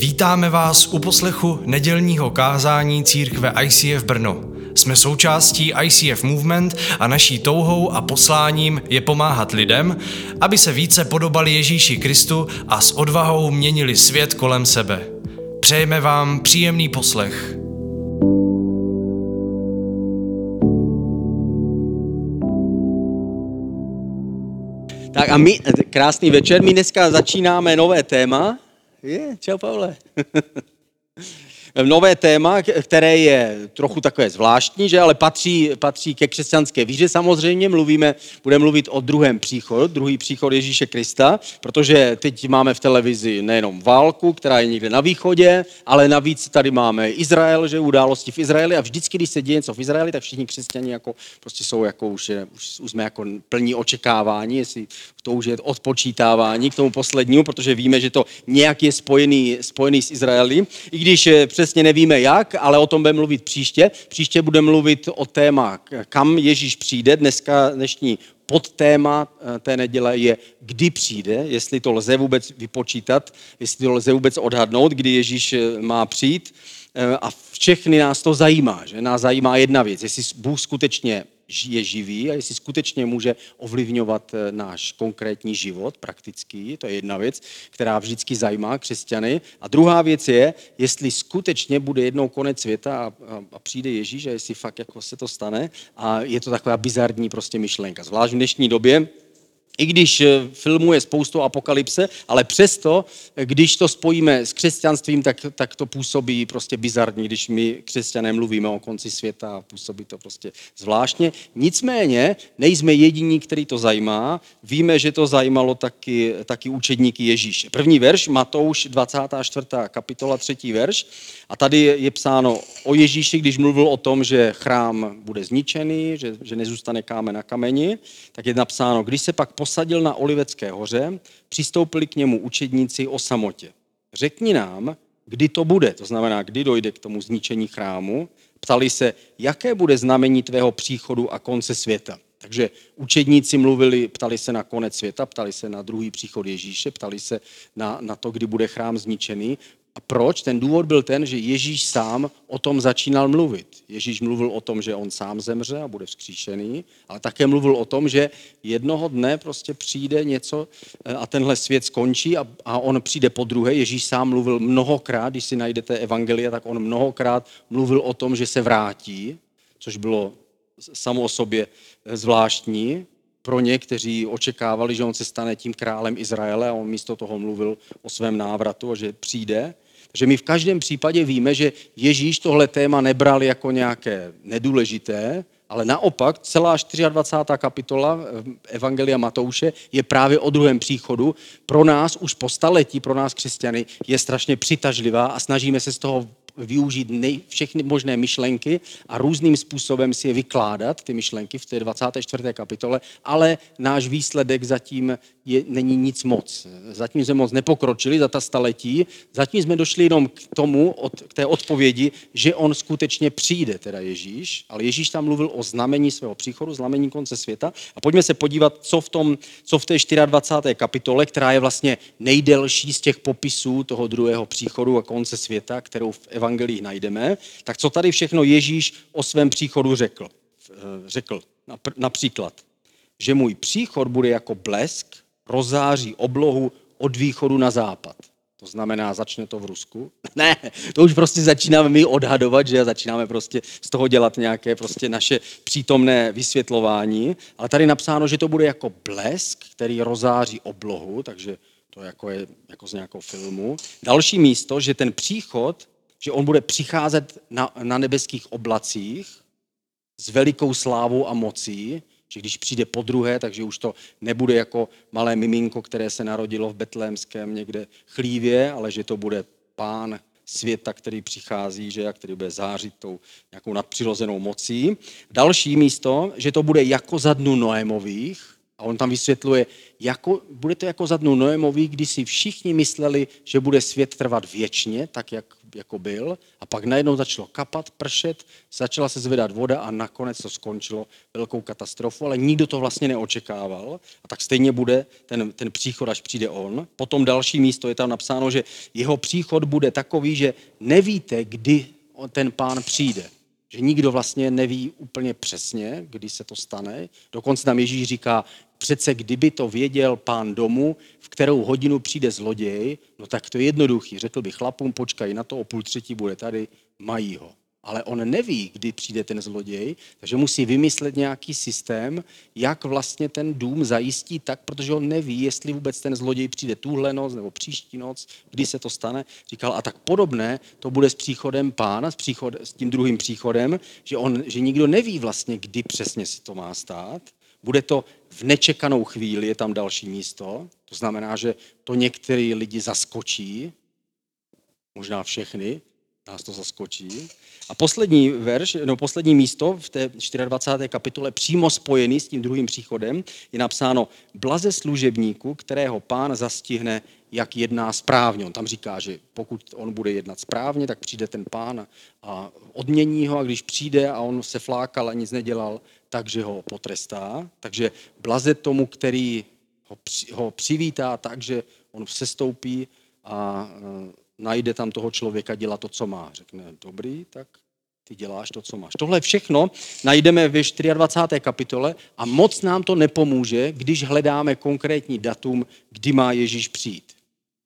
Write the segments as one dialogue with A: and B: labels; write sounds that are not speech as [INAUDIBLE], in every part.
A: Vítáme vás u poslechu nedělního kázání církve ICF Brno. Jsme součástí ICF Movement a naší touhou a posláním je pomáhat lidem, aby se více podobali Ježíši Kristu a s odvahou měnili svět kolem sebe. Přejeme vám příjemný poslech.
B: Tak a my, krásný večer, my dneska začínáme nové téma. Je, čau Pavle. [LAUGHS] nové téma, které je trochu takové zvláštní, že ale patří, patří ke křesťanské víře. Samozřejmě mluvíme, budeme mluvit o druhém příchodu, druhý příchod Ježíše Krista, protože teď máme v televizi nejenom válku, která je někde na východě, ale navíc tady máme Izrael, že události v Izraeli a vždycky, když se děje něco v Izraeli, tak všichni křesťani jako, prostě jsou jako už, už, už jsme jako plní očekávání, jestli to už je odpočítávání k tomu poslednímu, protože víme, že to nějak je spojený, spojený s Izraeli. I když eh, přesně nevíme jak, ale o tom budeme mluvit příště. Příště budeme mluvit o téma, kam Ježíš přijde. Dneska dnešní podtéma eh, té neděle je, kdy přijde, jestli to lze vůbec vypočítat, jestli to lze vůbec odhadnout, kdy Ježíš eh, má přijít. A všechny nás to zajímá, že nás zajímá jedna věc, jestli Bůh skutečně je živý a jestli skutečně může ovlivňovat eh, náš konkrétní život praktický. To je jedna věc, která vždycky zajímá křesťany. A druhá věc je, jestli skutečně bude jednou konec světa a, a, přijde Ježíš a jestli fakt jako se to stane. A je to taková bizarní prostě myšlenka. Zvlášť v dnešní době, i když eh, filmuje spoustu apokalypse, ale přesto, eh, když to spojíme s křesťanstvím, tak, tak to působí prostě bizarní, když my křesťané mluvíme o konci světa působí to prostě zvláštně. Nicméně nejsme jediní, který to zajímá. Víme, že to zajímalo taky, taky učedníky Ježíše. První verš, Matouš 24. kapitola, třetí verš. A tady je psáno o Ježíši, když mluvil o tom, že chrám bude zničený, že, že nezůstane kámen na kameni, tak je napsáno, když se pak posadil na Olivecké hoře, přistoupili k němu učedníci o samotě. Řekni nám, kdy to bude, to znamená, kdy dojde k tomu zničení chrámu. Ptali se, jaké bude znamení tvého příchodu a konce světa. Takže učedníci mluvili, ptali se na konec světa, ptali se na druhý příchod Ježíše, ptali se na, na to, kdy bude chrám zničený. A proč? Ten důvod byl ten, že Ježíš sám o tom začínal mluvit. Ježíš mluvil o tom, že on sám zemře a bude vzkříšený, ale také mluvil o tom, že jednoho dne prostě přijde něco eh, a tenhle svět skončí a, a on přijde po druhé. Ježíš sám mluvil mnohokrát, když si najdete evangelia, tak on mnohokrát mluvil o tom, že se vrátí, což bylo samo o sobě eh, zvláštní pro ně, kteří očekávali, že on se stane tím králem Izraele a on místo toho mluvil o svém návratu a že přijde. Takže my v každém případě víme, že Ježíš tohle téma nebral jako nějaké nedůležité, ale naopak celá 24. kapitola eh, Evangelia Matouše je právě o druhém příchodu. Pro nás už po staletí, pro nás křesťany, je strašně přitažlivá a snažíme se z toho využít nej, všechny možné myšlenky a různým způsobem si je vykládat, ty myšlenky v té 24. kapitole, ale náš výsledek zatím je, není nic moc. Zatím jsme moc nepokročili za ta staletí, zatím jsme došli jenom k tomu, od, k té odpovědi, že on skutečně přijde, teda Ježíš, ale Ježíš tam mluvil o znamení svého příchodu, znamení konce světa. A pojďme se podívat, co v, tom, co v té 24. kapitole, která je vlastně nejdelší z těch popisů toho druhého příchodu a konce světa, kterou v evangelích najdeme, tak co tady všechno Ježíš o svém příchodu řekl? Eh, řekl například, že můj příchod bude jako blesk, rozáří oblohu od východu na západ. To znamená, začne to v Rusku? [LAUGHS] Ne, to už prostě začínáme my odhadovat, že začínáme prostě z toho dělat nějaké prostě naše přítomné vysvětlování. Ale tady napsáno, že to bude jako blesk, který rozáří oblohu, takže to jako je jako z nějakého filmu. Další místo, že ten příchod, že on bude přicházet na, na nebeských oblacích s velikou slávou a mocí, že když přijde po druhé, takže už to nebude jako malé miminko, které se narodilo v betlémském někde chlívě, ale že to bude pán světa, který přichází, že, a který bude zářit tou nějakou nadpřirozenou mocí. Další místo, že to bude jako za dnu Noémových, A on tam vysvětluje, jako, bude to jako za dnu Noémový, kdy si všichni mysleli, že bude svět trvat věčně, tak jak jako byl, a pak najednou začalo kapat, pršet, začala se zvedat voda a nakonec to skončilo velkou katastrofu, ale nikdo to vlastně neočekával. A tak stejně bude ten, ten příchod, až přijde on. Potom další místo je tam napsáno, že jeho příchod bude takový, že nevíte, kdy ten pán přijde že nikdo vlastně neví úplně přesně, kdy se to stane. Dokonce tam Ježíš říká, přece kdyby to věděl pán domu, v kterou hodinu přijde zloděj, no tak to je jednoduchý. Řekl bych chlapům, počkají na to, o půl třetí bude tady, mají ho ale on neví, kdy přijde ten zloděj, takže musí vymyslet nějaký systém, jak vlastně ten dům zajistí tak, protože on neví, jestli vůbec ten zloděj přijde tuhle noc nebo příští noc, kdy se to stane. Říkal, a tak podobné to bude s příchodem pána, s, příchod, s tím druhým příchodem, že, on, že nikdo neví vlastně, kdy přesně si to má stát. Bude to v nečekanou chvíli, je tam další místo, to znamená, že to některý lidi zaskočí, možná všechny, nás to zaskočí. A poslední verš, no poslední místo v té 24. kapitole, přímo spojený s tím druhým příchodem, je napsáno blaze služebníku, kterého pán zastihne, jak jedná správně. On tam říká, že pokud on bude jednat správně, tak přijde ten pán a odmění ho a když přijde a on se flákal a nic nedělal, takže ho potrestá. Takže blaze tomu, který ho, ho přivítá tak, že on sestoupí a najde tam toho člověka, dělá to, co má. Řekne, dobrý, tak ty děláš to, co máš. Tohle všechno najdeme ve 24. kapitole a moc nám to nepomůže, když hledáme konkrétní datum, kdy má Ježíš přijít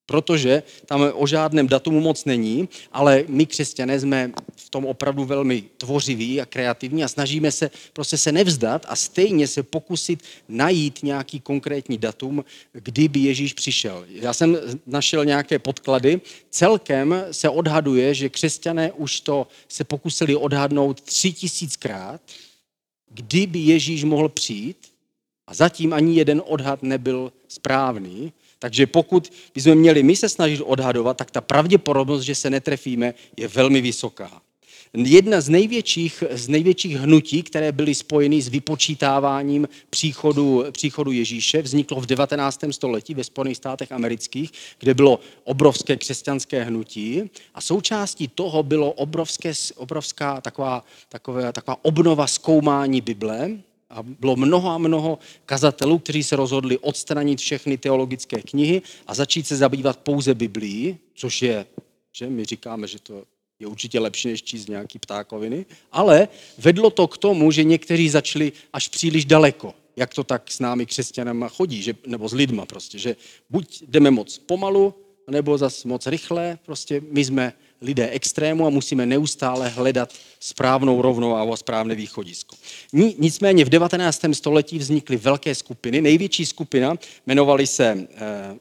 B: protože tam o žádném datumu moc není, ale my křesťané jsme v tom opravdu velmi tvořiví a kreativní a snažíme se prostě se nevzdat a stejně se pokusit najít nějaký konkrétní datum, kdyby Ježíš přišel. Já jsem našel nějaké podklady. Celkem se odhaduje, že křesťané už to se pokusili odhadnout tři tisíckrát, kdyby Ježíš mohl přijít a zatím ani jeden odhad nebyl správný. Takže pokud bychom měli my se snažit odhadovat, tak ta pravděpodobnost, že se netrefíme, je velmi vysoká. Jedna z největších, z největších hnutí, které byly spojeny s vypočítáváním příchodu, příchodu Ježíše, vzniklo v 19. století ve Spojených státech amerických, kde bylo obrovské křesťanské hnutí a součástí toho bylo obrovské, obrovská taková, taková, taková obnova zkoumání Bible, a bylo mnoho a mnoho kazatelů, kteří se rozhodli odstranit všechny teologické knihy a začít se zabývat pouze Biblií, což je, že my říkáme, že to je určitě lepší, než číst nějaký ptákoviny, ale vedlo to k tomu, že někteří začali až příliš daleko, jak to tak s námi křesťanama chodí, že, nebo s lidma prostě, že buď jdeme moc pomalu, nebo zas moc rychle, prostě my jsme lidé extrému a musíme neustále hledat správnou rovnováhu a správné východisko. Nicméně v 19. století vznikly velké skupiny. Největší skupina jmenovaly se, eh,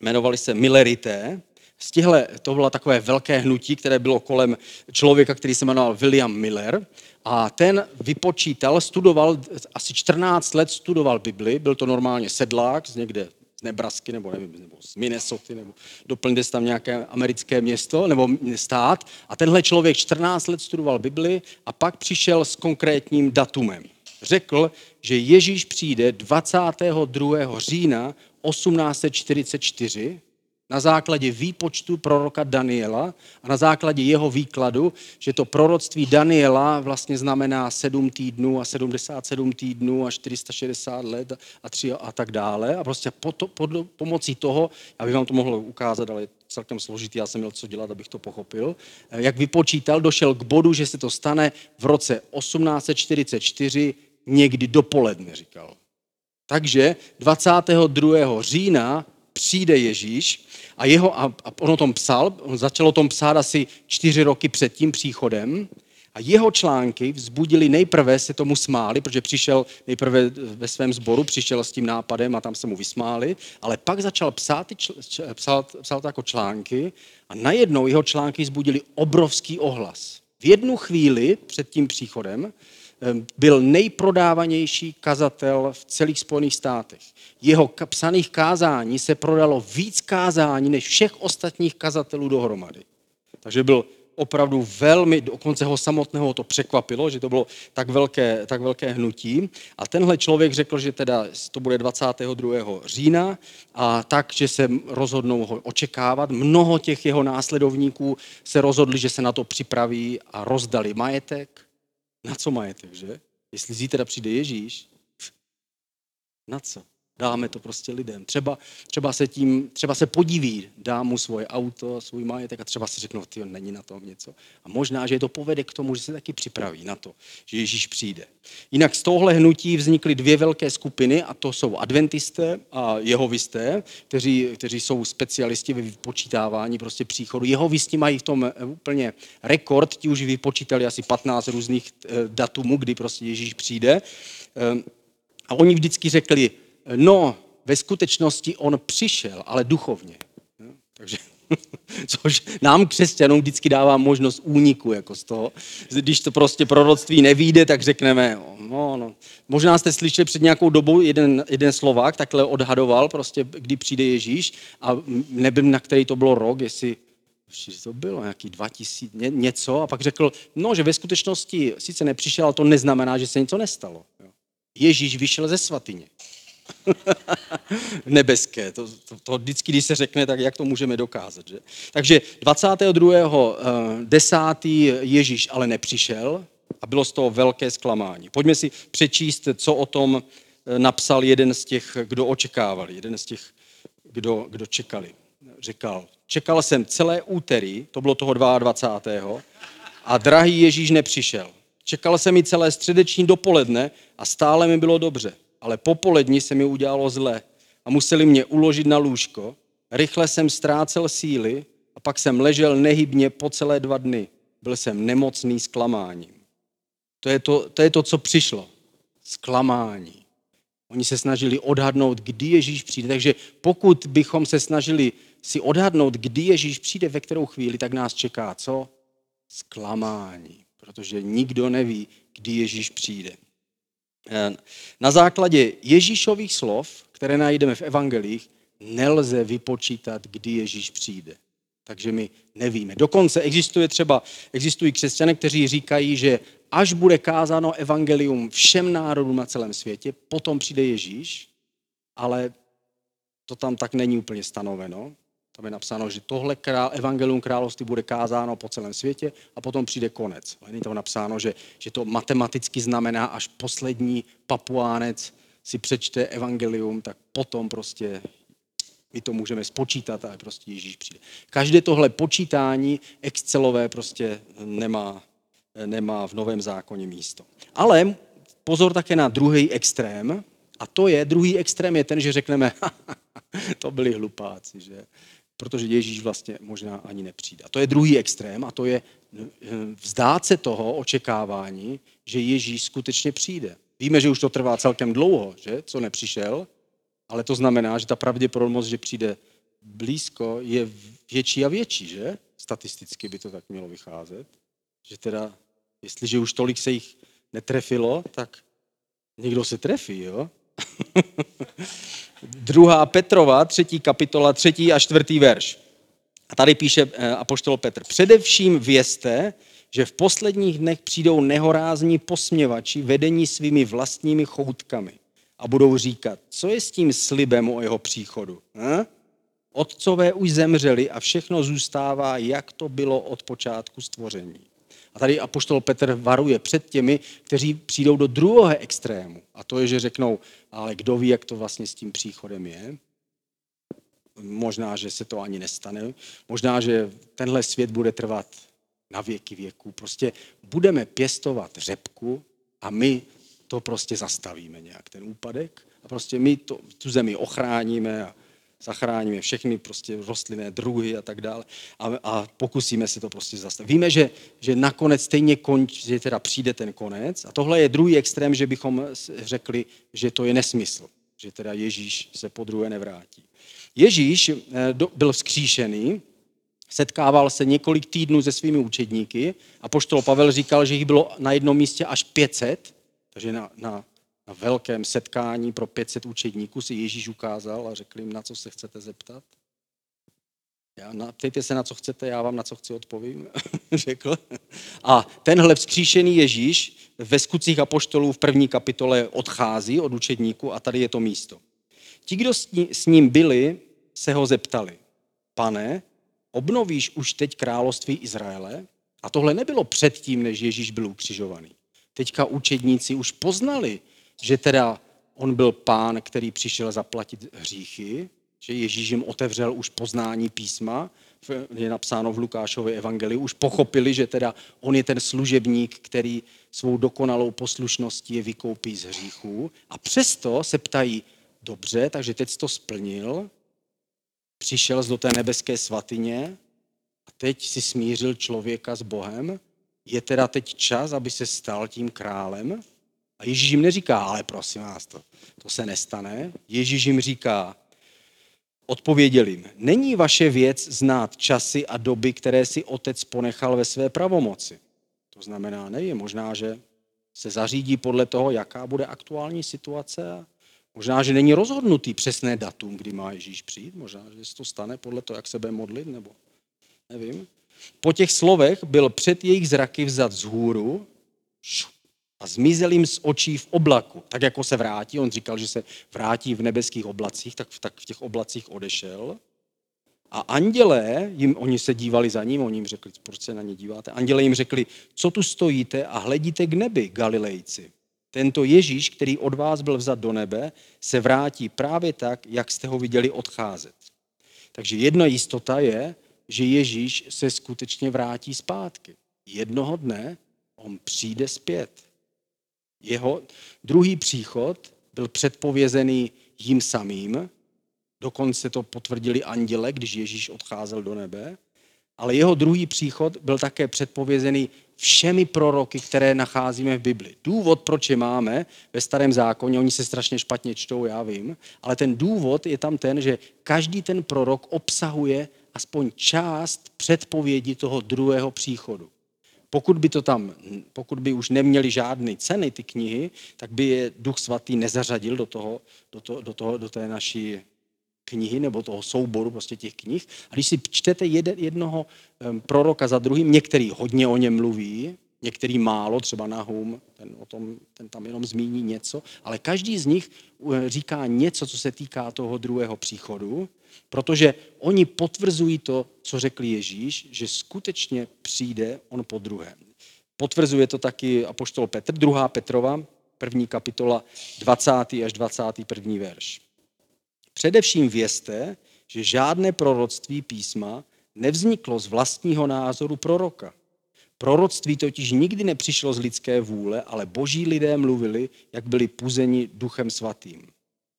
B: jmenovali se Millerité. Těchto, to bylo takové velké hnutí, které bylo kolem člověka, který se jmenoval William Miller. A ten vypočítal, studoval, asi 14 let studoval Bibli, byl to normálně sedlák z někde Nebrasky, nebo nevím, nebo z Minnesota, nebo doplňte tam nějaké americké město, nebo stát. A tenhle člověk 14 let studoval Bibli a pak přišel s konkrétním datumem. Řekl, že Ježíš přijde 22. října 1844 na základě výpočtu proroka Daniela a na základě jeho výkladu, že to proroctví Daniela vlastně znamená 7 týdnů a 77 týdnů a 460 let a, tři a tak dále. A prostě po to, po, pomocí toho, bych vám to mohl ukázat, ale je celkem složitý, já jsem měl co dělat, abych to pochopil, jak vypočítal, došel k bodu, že se to stane v roce 1844 někdy dopoledne, říkal. Takže 22. října přijde Ježíš a, jeho, a, a on o tom psal, on začal o tom psát asi čtyři roky před tím příchodem a jeho články vzbudili, nejprve se tomu smáli, protože přišel nejprve ve svém sboru, přišel s tím nápadem a tam se mu vysmáli, ale pak začal psát, psát, psát jako články a najednou jeho články vzbudili obrovský ohlas. V jednu chvíli před tím příchodem byl nejprodávanější kazatel v celých Spojených státech. Jeho psaných kázání se prodalo víc kázání než všech ostatních kazatelů dohromady. Takže byl opravdu velmi, dokonce ho samotného to překvapilo, že to bylo tak velké, tak velké hnutí. A tenhle člověk řekl, že teda to bude 22. října a tak, že se rozhodnou ho očekávat. Mnoho těch jeho následovníků se rozhodli, že se na to připraví a rozdali majetek. Na co majetek, že? Jestli zítra přijde Ježíš, na co? Dáme to prostě lidem. Třeba, třeba, se tím, třeba se podíví, dá mu svoje auto, svůj majetek a třeba si řeknou, ty není na tom něco. A možná, že to povede k tomu, že se taky připraví na to, že Ježíš přijde. Jinak z tohle hnutí vznikly dvě velké skupiny a to jsou adventisté a jehovisté, kteří, kteří jsou specialisti ve vypočítávání prostě příchodu. Jehovisti mají v tom eh, úplně rekord, ti už vypočítali asi 15 různých eh, datumů, kdy prostě Ježíš přijde. Ehm, a oni vždycky řekli, No, ve skutečnosti on přišel, ale duchovně. Takže, [LAUGHS] což nám křesťanům vždycky dává možnost úniku jako z toho. Když to prostě proroctví nevíde, tak řekneme, no, no. Možná jste slyšeli před nějakou dobou jeden, jeden Slovák takhle odhadoval, prostě, kdy přijde Ježíš a nevím, na který to bylo rok, jestli to bylo nějaký 2000, ně, něco, a pak řekl, no, že ve skutečnosti sice nepřišel, ale to neznamená, že se něco nestalo. Ježíš vyšel ze svatyně. [LAUGHS] nebeské. To, to, to vždycky, když se řekne, tak jak to můžeme dokázat. Že? Takže 22. 10. Eh, Ježíš ale nepřišel a bylo z toho velké zklamání. Pojďme si přečíst, co o tom eh, napsal jeden z těch, kdo očekávali, jeden z těch, kdo, kdo čekali. Říkal, čekal jsem celé úterý, to bylo toho 22. a drahý Ježíš nepřišel. Čekal jsem i celé středeční dopoledne a stále mi bylo dobře ale popolední se mi udělalo zle a museli mě uložit na lůžko. Rychle jsem ztrácel síly a pak jsem ležel nehybně po celé dva dny. Byl jsem nemocný zklamáním. To je to, to je to, co přišlo. Zklamání. Oni se snažili odhadnout, kdy Ježíš přijde. Takže pokud bychom se snažili si odhadnout, kdy Ježíš přijde, ve kterou chvíli, tak nás čeká co? Zklamání. Protože nikdo neví, kdy Ježíš přijde. Eh, na základě Ježíšových slov, které najdeme v evangelích, nelze vypočítat, kdy Ježíš přijde. Takže my nevíme. Dokonce existuje třeba, existují křesťané, kteří říkají, že až bude kázáno evangelium všem národům na celém světě, potom přijde Ježíš, ale to tam tak není úplně stanoveno. Tam je napsáno, že tohle král, evangelium království bude kázáno po celém světě a potom přijde konec. Není tam napsáno, že, že to matematicky znamená, až poslední papuánec si přečte evangelium, tak potom prostě my to můžeme spočítat a prostě Ježíš přijde. Každé tohle počítání excelové prostě nemá, nemá v novém zákoně místo. Ale pozor také na druhý extrém, a to je, druhý extrém je ten, že řekneme, [LAUGHS] to byli hlupáci, že protože Ježíš vlastně možná ani nepřijde. A to je druhý extrém a to je eh, vzdát se toho očekávání, že Ježíš skutečně přijde. Víme, že už to trvá celkem dlouho, že, co nepřišel, ale to znamená, že ta pravděpodobnost, že přijde blízko, je větší a větší, že? Statisticky by to tak mělo vycházet. Že teda, jestliže už tolik se jich netrefilo, tak někdo se trefí, jo? [LAUGHS] Druhá Petrova, třetí kapitola, třetí a čtvrtý verš. A tady píše eh, apoštol Petr. Především vězte, že v posledních dnech přijdou nehorázní posměvači vedení svými vlastními choutkami a budou říkat, co je s tím slibem o jeho příchodu? Hm? Otcové už zemřeli a všechno zůstává, jak to bylo od počátku stvoření. A tady apoštol Petr varuje před těmi, kteří přijdou do druhého extrému. A to je, že řeknou, ale kdo ví, jak to vlastně s tím příchodem je. Možná, že se to ani nestane. Možná, že tenhle svět bude trvat na věky věků. Prostě budeme pěstovat řepku a my to prostě zastavíme nějak, ten úpadek. A prostě my to, tu zemi ochráníme a zachráníme všechny prostě rostlinné druhy a tak dále a, a pokusíme se to prostě zastavit. Víme, že, že nakonec stejně konč, že teda přijde ten konec a tohle je druhý extrém, že bychom řekli, že to je nesmysl, že teda Ježíš se po druhé nevrátí. Ježíš eh, byl vzkříšený, setkával se několik týdnů se svými učedníky a poštol Pavel říkal, že jich bylo na jednom místě až 500, takže na, na na velkém setkání pro 500 učedníků si Ježíš ukázal a řekl jim, na co se chcete zeptat. Já, ptejte se, na co chcete, já vám na co chci odpovím, [LAUGHS] řekl. A tenhle vzkříšený Ježíš ve skutcích apoštolů v první kapitole odchází od učedníku a tady je to místo. Ti, kdo s ním byli, se ho zeptali, pane, obnovíš už teď království Izraele? A tohle nebylo předtím, než Ježíš byl ukřižovaný. Teďka učedníci už poznali, že teda on byl pán, který přišel zaplatit hříchy, že Ježíš jim otevřel už poznání písma, je napsáno v Lukášově evangeliu, už pochopili, že teda on je ten služebník, který svou dokonalou poslušností je vykoupí z hříchů. A přesto se ptají, dobře, takže teď to splnil, přišel do té nebeské svatyně a teď si smířil člověka s Bohem, je teda teď čas, aby se stal tím králem? A Ježíš jim neříká, ale prosím vás, to, to se nestane. Ježíš jim říká, odpověděl jim, není vaše věc znát časy a doby, které si otec ponechal ve své pravomoci. To znamená, nevím, možná, že se zařídí podle toho, jaká bude aktuální situace a možná, že není rozhodnutý přesné datum, kdy má Ježíš přijít, možná, že se to stane podle toho, jak se bude modlit, nebo nevím. Po těch slovech byl před jejich zraky vzat z hůru a zmizel jim z očí v oblaku. Tak jako se vrátí, on říkal, že se vrátí v nebeských oblacích, tak, tak v těch oblacích odešel. A andělé, jim, oni se dívali za ním, oni jim řekli, proč se na ně díváte? Andělé jim řekli, co tu stojíte a hledíte k nebi, Galilejci. Tento Ježíš, který od vás byl vzat do nebe, se vrátí právě tak, jak jste ho viděli odcházet. Takže jedna jistota je, že Ježíš se skutečně vrátí zpátky. Jednoho dne on přijde zpět. Jeho druhý příchod byl předpovězený jím samým, dokonce to potvrdili anděle, když Ježíš odcházel do nebe, ale jeho druhý příchod byl také předpovězený všemi proroky, které nacházíme v Bibli. Důvod, proč je máme ve starém zákoně, oni se strašně špatně čtou, já vím, ale ten důvod je tam ten, že každý ten prorok obsahuje aspoň část předpovědi toho druhého příchodu. Pokud by to tam, pokud by už neměli žádné ceny ty knihy, tak by je Duch Svatý nezařadil do, toho, do, to, do, toho, do té naší knihy nebo toho souboru prostě těch knih. A když si čtete jednoho proroka za druhým, některý hodně o něm mluví, některý málo, třeba Nahum, ten, o tom, ten tam jenom zmíní něco, ale každý z nich říká něco, co se týká toho druhého příchodu, protože oni potvrzují to, co řekl Ježíš, že skutečně přijde on po druhém. Potvrzuje to taky apoštol Petr, druhá Petrova, první kapitola, 20. až 21. verš. Především vězte, že žádné proroctví písma nevzniklo z vlastního názoru proroka. Proroctví totiž nikdy nepřišlo z lidské vůle, ale boží lidé mluvili, jak byli puzeni duchem svatým.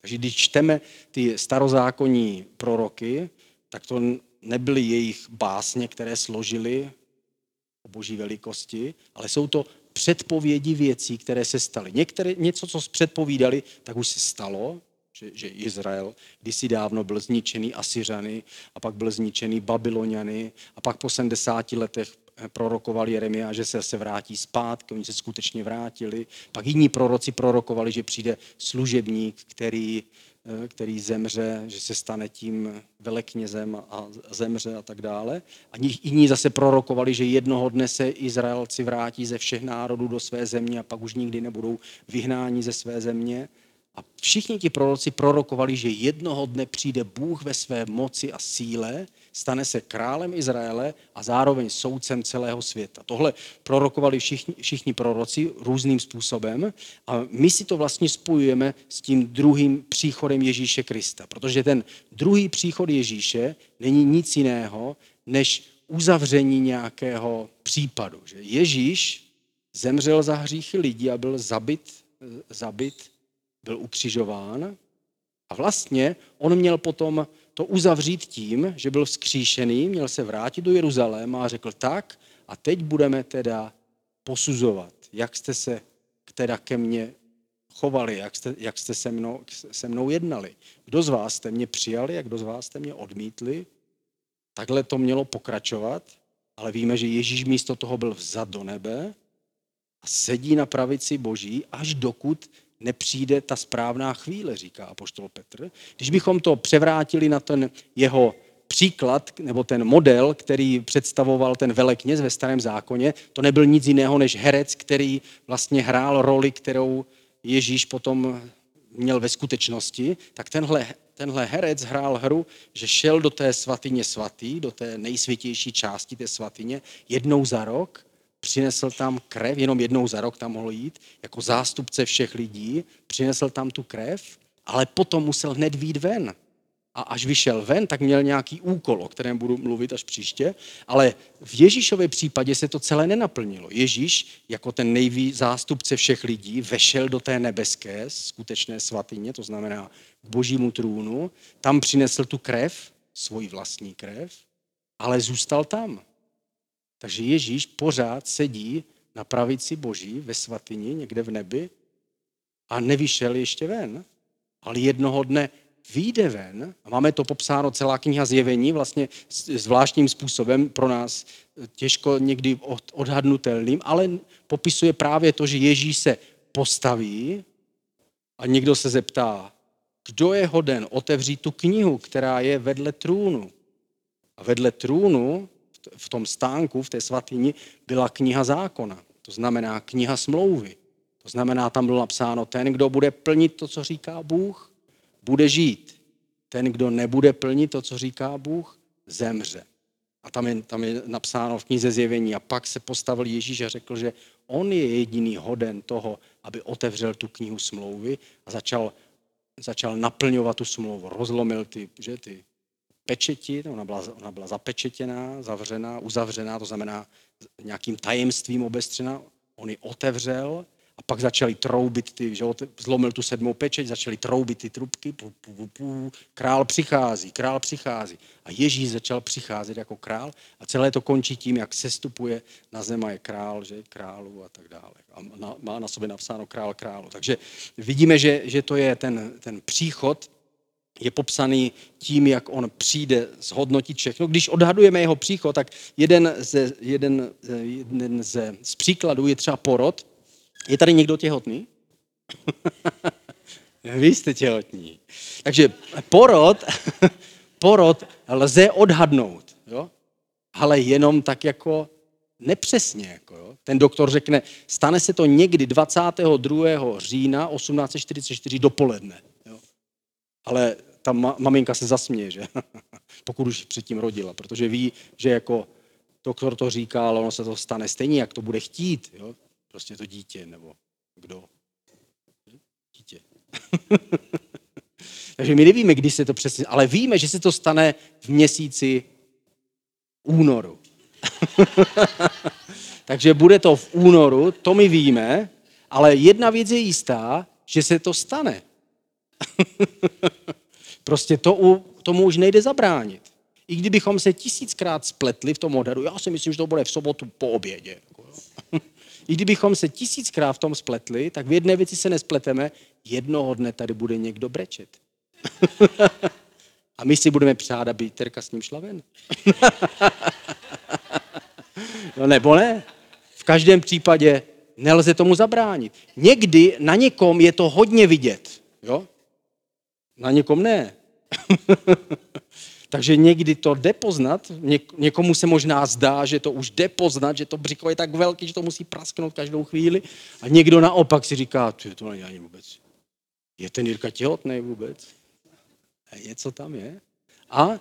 B: Takže když čteme ty starozákonní proroky, tak to nebyly jejich básně, které složili o boží velikosti, ale jsou to předpovědi věcí, které se staly. Některé, něco, co předpovídali, tak už se stalo, že, že Izrael kdysi dávno byl zničený Asyřany a pak byl zničený Babyloniany a pak po 70 letech prorokoval Jeremia, že se, se vrátí zpátky, oni se skutečně vrátili. Pak jiní proroci prorokovali, že přijde služebník, který, eh, který zemře, že se stane tím veleknězem a zemře a tak dále. A jiní zase prorokovali, že jednoho dne se Izraelci vrátí ze všech národů do své země a pak už nikdy nebudou vyhnáni ze své země. A všichni ti proroci prorokovali, že jednoho dne přijde Bůh ve své moci a síle, stane se králem Izraele a zároveň soudcem celého světa. Tohle prorokovali všichni, všichni proroci různým způsobem a my si to vlastně spojujeme s tím druhým příchodem Ježíše Krista, protože ten druhý příchod Ježíše není nic jiného, než uzavření nějakého případu. Že Ježíš zemřel za hříchy lidí a byl zabit, zabit byl ukřižován a vlastně on měl potom to uzavřít tím, že byl vzkříšený, měl se vrátit do Jeruzaléma a řekl tak a teď budeme teda posuzovat, jak jste se teda ke mně chovali, jak jste, jak jste se, mnou, se mnou jednali. Kdo z vás jste mě přijali a kdo z vás jste mě odmítli. Takhle to mělo pokračovat, ale víme, že Ježíš místo toho byl vzat do nebe a sedí na pravici Boží, až dokud nepřijde ta správná chvíle, říká apoštol Petr. Když bychom to převrátili na ten jeho příklad nebo ten model, který představoval ten velekněz ve starém zákoně, to nebyl nic jiného než herec, který vlastně hrál roli, kterou Ježíš potom měl ve skutečnosti, tak tenhle, tenhle herec hrál hru, že šel do té svatyně svatý, do té nejsvětější části té svatyně, jednou za rok, přinesl tam krev, jenom jednou za rok tam mohl jít, jako zástupce všech lidí, přinesl tam tu krev, ale potom musel hned výjít ven a až vyšel ven, tak měl nějaký úkol, o kterém budu mluvit až příště, ale v Ježíšově případě se to celé nenaplnilo. Ježíš, jako ten nejví zástupce všech lidí, vešel do té nebeské skutečné svatyně, to znamená k božímu trůnu, tam přinesl tu krev, svoji vlastní krev, ale zůstal tam. Takže Ježíš pořád sedí na pravici boží ve svatyni někde v nebi a nevyšel ještě ven. Ale jednoho dne vyjde ven, a máme to popsáno celá kniha zjevení, vlastně zvláštním způsobem pro nás těžko někdy odhadnutelným, ale popisuje právě to, že Ježíš se postaví a někdo se zeptá, kdo je hoden otevřít tu knihu, která je vedle trůnu. A vedle trůnu, v tom stánku, v té svatyni, byla kniha zákona. To znamená kniha smlouvy. To znamená, tam bylo napsáno, ten, kdo bude plnit to, co říká Bůh, bude žít. Ten, kdo nebude plnit to, co říká Bůh, zemře. A tam je, tam je napsáno v knize zjevení. A pak se postavil Ježíš a řekl, že on je jediný hoden toho, aby otevřel tu knihu smlouvy a začal, začal naplňovat tu smlouvu. Rozlomil ty, že, ty pečeti, ona byla, ona byla zapečetěná, zavřená, uzavřená, to znamená nějakým tajemstvím obestřená. On ji otevřel a pak začali troubit ty, že zlomil tu sedmou pečeť, začali troubit ty trubky, pu, pu, pu, král přichází, král přichází. A Ježíš začal přicházet jako král a celé to končí tím, jak sestupuje na zem a je král, že králu a tak dále. A má na sobě napsáno král králu. Takže vidíme, že, že to je ten, ten příchod, je popsaný tím, jak on přijde zhodnotit všechno. Když odhadujeme jeho příchod, tak jeden, ze, jeden, jeden ze, z příkladů je třeba porod, je tady někdo těhotný? [LAUGHS] Vy jste těhotní. Takže porod, [LAUGHS] porod lze odhadnout, jo? ale jenom tak jako nepřesně. Jako, jo? Ten doktor řekne, stane se to někdy 22. října 1844 dopoledne. Jo? Ale ta ma- maminka se zasměje, že? [LAUGHS] pokud už předtím rodila, protože ví, že jako doktor to říká, ale ono se to stane stejně, jak to bude chtít. Jo? Prostě to dítě, nebo kdo? Dítě. [LAUGHS] Takže my nevíme, kdy se to přesně, ale víme, že se to stane v měsíci únoru. [LAUGHS] Takže bude to v únoru, to my víme, ale jedna věc je jistá, že se to stane. Prostě to, tomu už nejde zabránit. I kdybychom se tisíckrát spletli v tom odhadu, já si myslím, že to bude v sobotu po obědě. [LAUGHS] I kdybychom se tisíckrát v tom spletli, tak v jedné věci se nespleteme, jednoho dne tady bude někdo brečet. [LAUGHS] A my si budeme přát, aby Terka s ním šla ven. [LAUGHS] no nebo ne. V každém případě nelze tomu zabránit. Někdy na někom je to hodně vidět. Jo? Na někom ne. [LAUGHS] Takže někdy to jde poznat, někomu se možná zdá, že to už jde poznat, že to břicho je tak velký, že to musí prasknout každou chvíli. A někdo naopak si říká, to není ani vůbec. Je ten Jirka těhotný vůbec? Něco tam je. A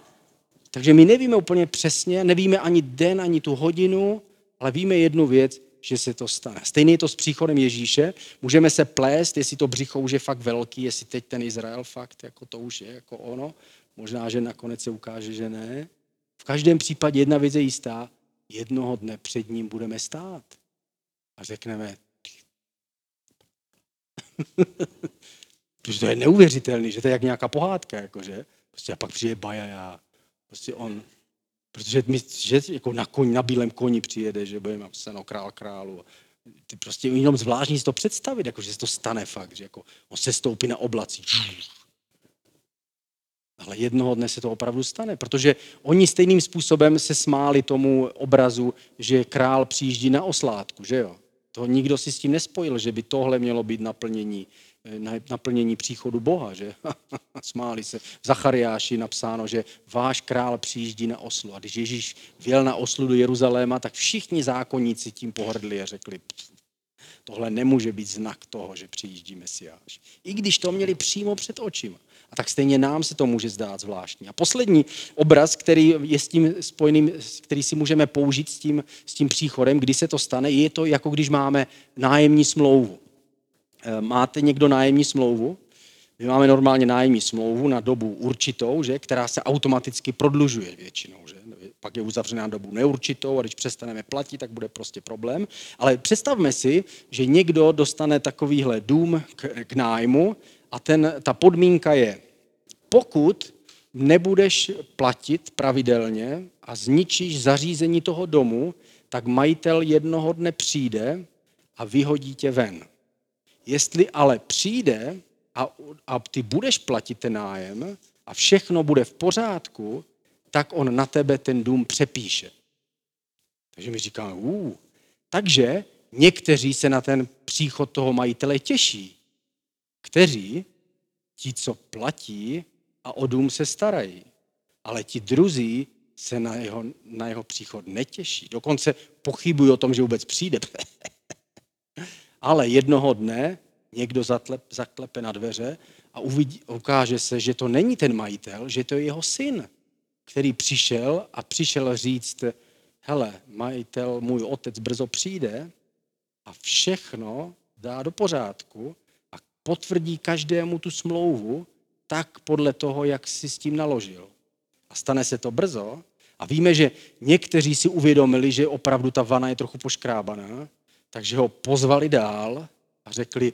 B: takže my nevíme úplně přesně, nevíme ani den, ani tu hodinu, ale víme jednu věc, že se to stane. Stejně je to s příchodem Ježíše. Můžeme se plést, jestli to břicho už je fakt velký, jestli teď ten Izrael fakt, jako to už je, jako ono. Možná, že nakonec se ukáže, že ne. V každém případě jedna věc je jistá. Jednoho dne před ním budeme stát. A řekneme, [LAUGHS] Protože to je neuvěřitelný, že to je jak nějaká pohádka, jakože. Prostě a pak přijde Bajaja. Prostě on, protože my, že jako na, koni, na bílém koni přijede, že bude napsáno král králu. Ty prostě jenom zvláštní si to představit, jako, že se to stane fakt, že jako on se stoupí na oblací. Ale jednoho dne se to opravdu stane, protože oni stejným způsobem se smáli tomu obrazu, že král přijíždí na oslátku, že jo? To nikdo si s tím nespojil, že by tohle mělo být naplnění naplnění příchodu Boha, že? [LAUGHS] Smáli se. V Zachariáši napsáno, že váš král přijíždí na oslu. A když Ježíš vjel na oslu do Jeruzaléma, tak všichni zákonníci tím pohrdli a řekli, tohle nemůže být znak toho, že přijíždí Mesiáš. I když to měli přímo před očima. A tak stejně nám se to může zdát zvláštní. A poslední obraz, který je s tím spojený, který si můžeme použít s tím, s tím příchodem, kdy se to stane, je to jako když máme nájemní smlouvu. Eh, máte někdo nájemní smlouvu? My máme normálně nájemní smlouvu na dobu určitou, že, která se automaticky prodlužuje většinou. Že? Pak je uzavřená dobu neurčitou a když přestaneme platit, tak bude prostě problém. Ale představme si, že někdo dostane takovýhle dům k, k nájmu a ten, ta podmínka je, pokud nebudeš platit pravidelně a zničíš zařízení toho domu, tak majitel jednoho dne přijde a vyhodí tě ven. Jestli ale přijde a, a ty budeš platit ten nájem a všechno bude v pořádku, tak on na tebe ten dům přepíše. Takže mi říká, uh, takže někteří se na ten příchod toho majitele těší kteří, ti, co platí a o dům se starají. Ale ti druzí se na jeho, na jeho příchod netěší. Dokonce pochybují o tom, že vůbec přijde. [LAUGHS] Ale jednoho dne někdo zatlep, zaklepe na dveře a uvidí, ukáže se, že to není ten majitel, že to je jeho syn, který přišel a přišel říct, hele, majitel, můj otec brzo přijde a všechno dá do pořádku potvrdí každému tu smlouvu tak podle toho, jak si s tím naložil. A stane se to brzo. A víme, že někteří si uvědomili, že opravdu ta vana je trochu poškrábaná, takže ho pozvali dál a řekli,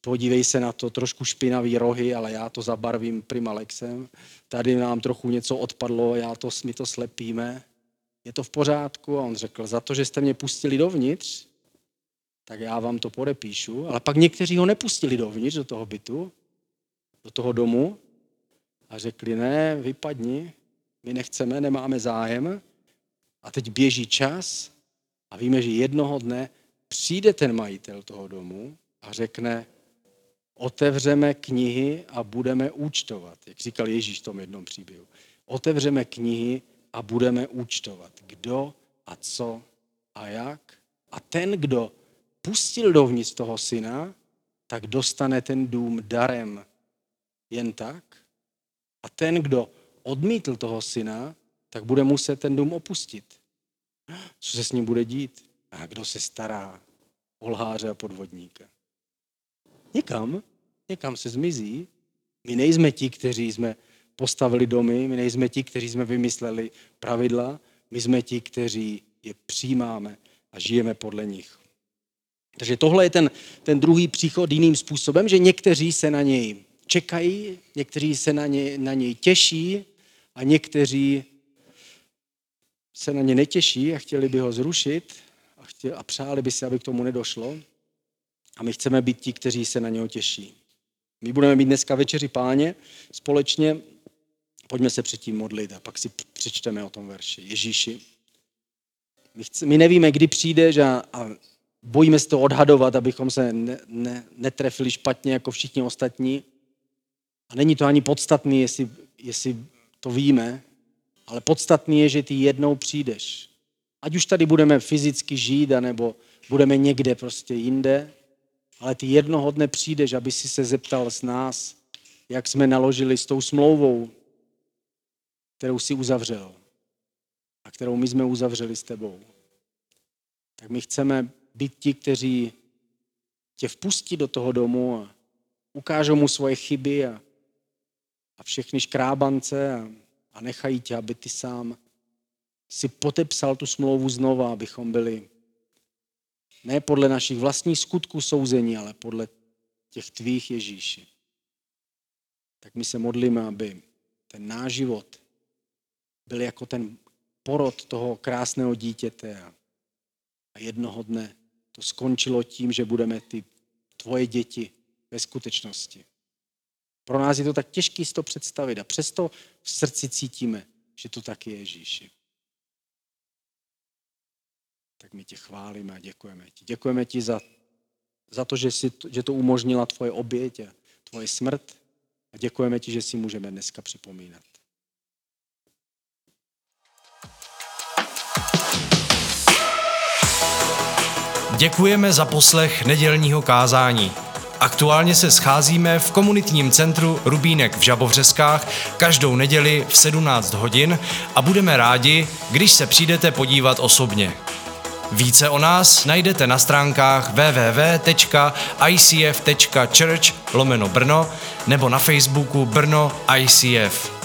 B: podívej se na to, trošku špinavý rohy, ale já to zabarvím primalexem. Tady nám trochu něco odpadlo, já to, my to slepíme. Je to v pořádku? A on řekl, za to, že jste mě pustili dovnitř, tak já vám to podepíšu. Ale pak někteří ho nepustili dovnitř do toho bytu, do toho domu a řekli, ne, vypadni, my nechceme, nemáme zájem. A teď běží čas a víme, že jednoho dne přijde ten majitel toho domu a řekne, otevřeme knihy a budeme účtovat. Jak říkal Ježíš v tom jednom příběhu. Otevřeme knihy a budeme účtovat. Kdo a co a jak. A ten, kdo pustil dovnitř toho syna, tak dostane ten dům darem jen tak. A ten, kdo odmítl toho syna, tak bude muset ten dům opustit. Co se s ním bude dít? A kdo se stará o lháře a podvodníka? Někam, někam se zmizí. My nejsme ti, kteří jsme postavili domy, my nejsme ti, kteří jsme vymysleli pravidla, my jsme ti, kteří je přijímáme a žijeme podle nich. Takže tohle je ten, ten druhý příchod jiným způsobem, že někteří se na něj čekají, někteří se na, ně, na něj těší a někteří se na ně netěší a chtěli by ho zrušit a, přáli by se, aby k tomu nedošlo. A my chceme být ti, kteří se na něho těší. My budeme mít dneska večeři páně společně. Pojďme se předtím modlit a pak si přečteme o tom verši. Ježíši, my, chce, my nevíme, kdy přijdeš a, a bojíme se to odhadovat, abychom se ne, ne, netrefili špatně jako všichni ostatní. A není to ani podstatný, jestli, jestli to víme, ale podstatný je, že ty jednou přijdeš. Ať už tady budeme fyzicky žít, anebo budeme někde prostě jinde, ale ty jednoho dne přijdeš, aby si se zeptal s nás, jak jsme naložili s tou smlouvou, kterou si uzavřel a kterou my jsme uzavřeli s tebou. Tak my chceme být ti, kteří tě vpustí do toho domu a ukážou mu svoje chyby a, a všechny škrábance a, a nechají tě, aby ty sám si potepsal tu smlouvu znova, abychom byli ne podle našich vlastních skutků souzení, ale podle těch tvých Ježíši. Tak my se modlíme, aby ten náš život byl jako ten porod toho krásného dítěte a jednoho dne to skončilo tím, že budeme ty tvoje děti ve skutečnosti. Pro nás je to tak těžké si to představit a přesto v srdci cítíme, že to tak je Ježíši. Tak my tě chválíme a děkujeme ti. Děkujeme ti za za to, že, si, že to umožnila tvoje oběť a tvoje smrt. A děkujeme ti, že si můžeme dneska připomínat.
A: Děkujeme za poslech nedělního kázání. Aktuálně se scházíme v komunitním centru Rubínek v Žabovřeskách každou neděli v 17 hodin a budeme rádi, když se přijdete podívat osobně. Více o nás najdete na stránkách www.icf.church lomeno Brno nebo na Facebooku Brno ICF.